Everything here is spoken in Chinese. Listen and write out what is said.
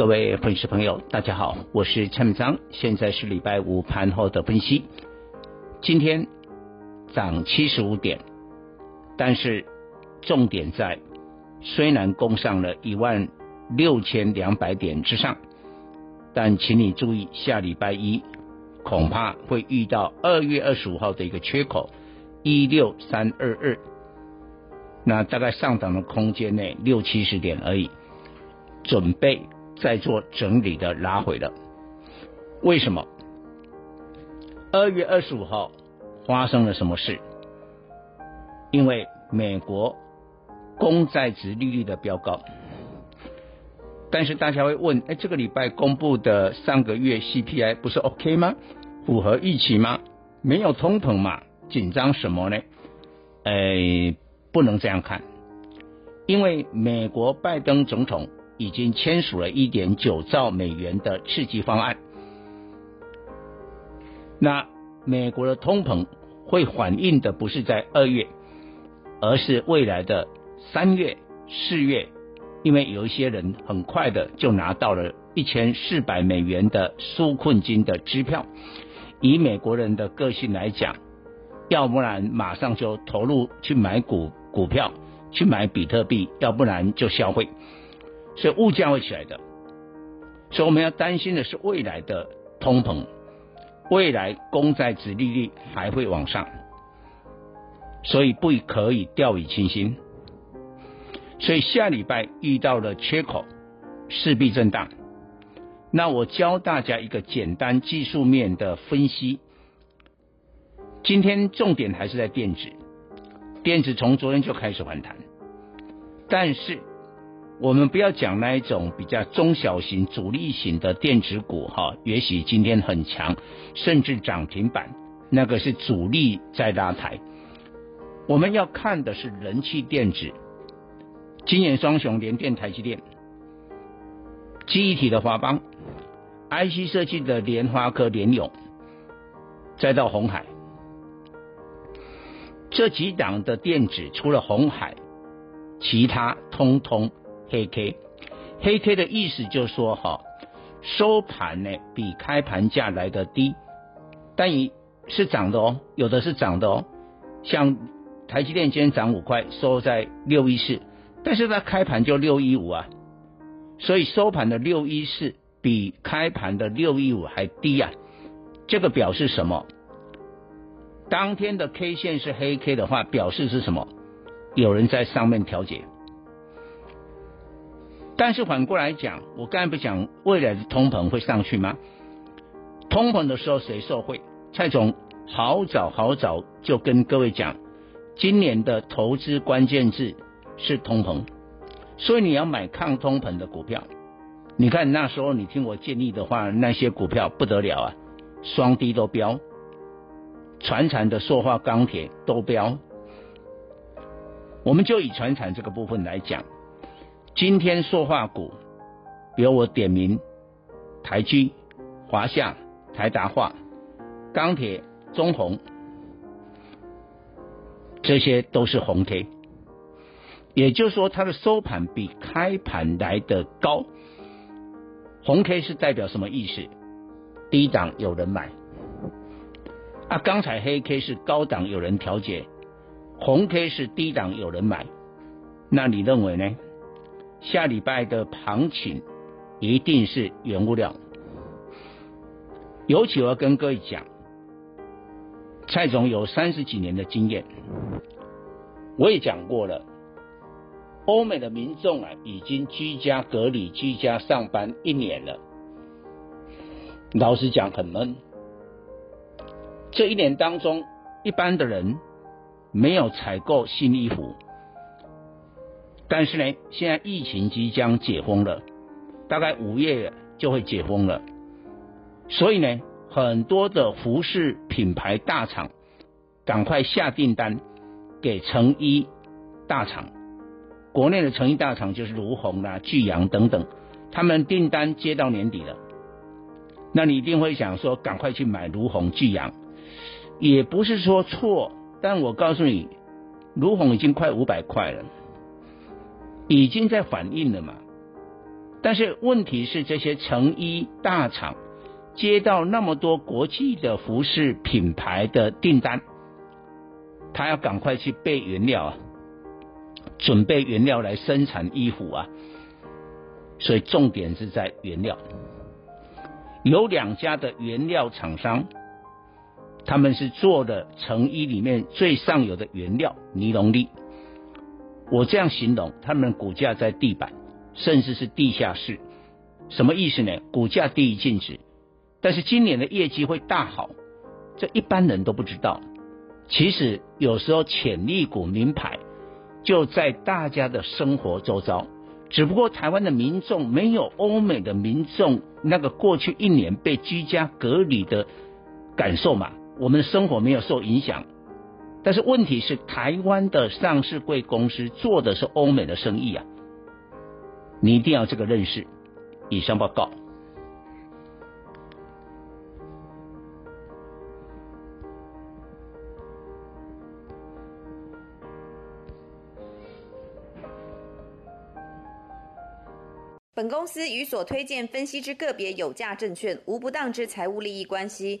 各位粉丝朋友，大家好，我是蔡明章，现在是礼拜五盘后的分析。今天涨七十五点，但是重点在，虽然攻上了一万六千两百点之上，但请你注意，下礼拜一恐怕会遇到二月二十五号的一个缺口一六三二二，那大概上涨的空间内六七十点而已，准备。在做整理的拉回了，为什么？二月二十五号发生了什么事？因为美国公债殖利率的飙高，但是大家会问：哎，这个礼拜公布的上个月 CPI 不是 OK 吗？符合预期吗？没有通膨嘛？紧张什么呢？哎，不能这样看，因为美国拜登总统。已经签署了一点九兆美元的刺激方案，那美国的通膨会反映的不是在二月，而是未来的三月、四月，因为有一些人很快的就拿到了一千四百美元的纾困金的支票，以美国人的个性来讲，要不然马上就投入去买股股票，去买比特币，要不然就消费。所以物价会起来的，所以我们要担心的是未来的通膨，未来公债殖利率还会往上，所以不可以掉以轻心。所以下礼拜遇到了缺口，势必震荡。那我教大家一个简单技术面的分析。今天重点还是在电子，电子从昨天就开始反弹，但是。我们不要讲那一种比较中小型、主力型的电子股，哈，也许今天很强，甚至涨停板，那个是主力在拉抬。我们要看的是人气电子，今年双雄联电、台积电，记忆体的华邦，IC 设计的联发科、联咏，再到红海，这几档的电子除了红海，其他通通。黑 K，黑 K 的意思就是说，哈，收盘呢比开盘价来得低，但也是涨的哦，有的是涨的哦，像台积电今天涨五块，收在六一四，但是它开盘就六一五啊，所以收盘的六一四比开盘的六一五还低啊，这个表示什么？当天的 K 线是黑 K 的话，表示是什么？有人在上面调节。但是反过来讲，我刚才不讲未来的通膨会上去吗？通膨的时候谁受惠？蔡总好早好早就跟各位讲，今年的投资关键字是通膨，所以你要买抗通膨的股票。你看那时候你听我建议的话，那些股票不得了啊，双低都飙，传产的塑化钢铁都飙。我们就以传产这个部分来讲。今天塑化股，比如我点名台积、华夏、台达化、钢铁、中红，这些都是红 K，也就是说它的收盘比开盘来的高。红 K 是代表什么意思？低档有人买，啊，刚才黑 K 是高档有人调节，红 K 是低档有人买，那你认为呢？下礼拜的行情一定是原物料，尤其我要跟各位讲，蔡总有三十几年的经验，我也讲过了，欧美的民众啊，已经居家隔离、居家上班一年了，老实讲很闷。这一年当中，一般的人没有采购新衣服。但是呢，现在疫情即将解封了，大概五月就会解封了，所以呢，很多的服饰品牌大厂赶快下订单给成衣大厂，国内的成衣大厂就是如虹啦、聚阳等等，他们订单接到年底了，那你一定会想说，赶快去买如虹、聚阳，也不是说错，但我告诉你，如虹已经快五百块了，已经在反应了嘛。但是问题是，这些成衣大厂接到那么多国际的服饰品牌的订单，他要赶快去备原料啊，准备原料来生产衣服啊。所以重点是在原料。有两家的原料厂商，他们是做的成衣里面最上游的原料尼龙粒。我这样形容，他们股价在地板。甚至是地下室，什么意思呢？股价低于净值，但是今年的业绩会大好，这一般人都不知道。其实有时候潜力股名牌就在大家的生活周遭，只不过台湾的民众没有欧美的民众那个过去一年被居家隔离的感受嘛，我们的生活没有受影响。但是问题是，台湾的上市贵公司做的是欧美的生意啊。你一定要这个认识。以上报告。本公司与所推荐分析之个别有价证券无不当之财务利益关系。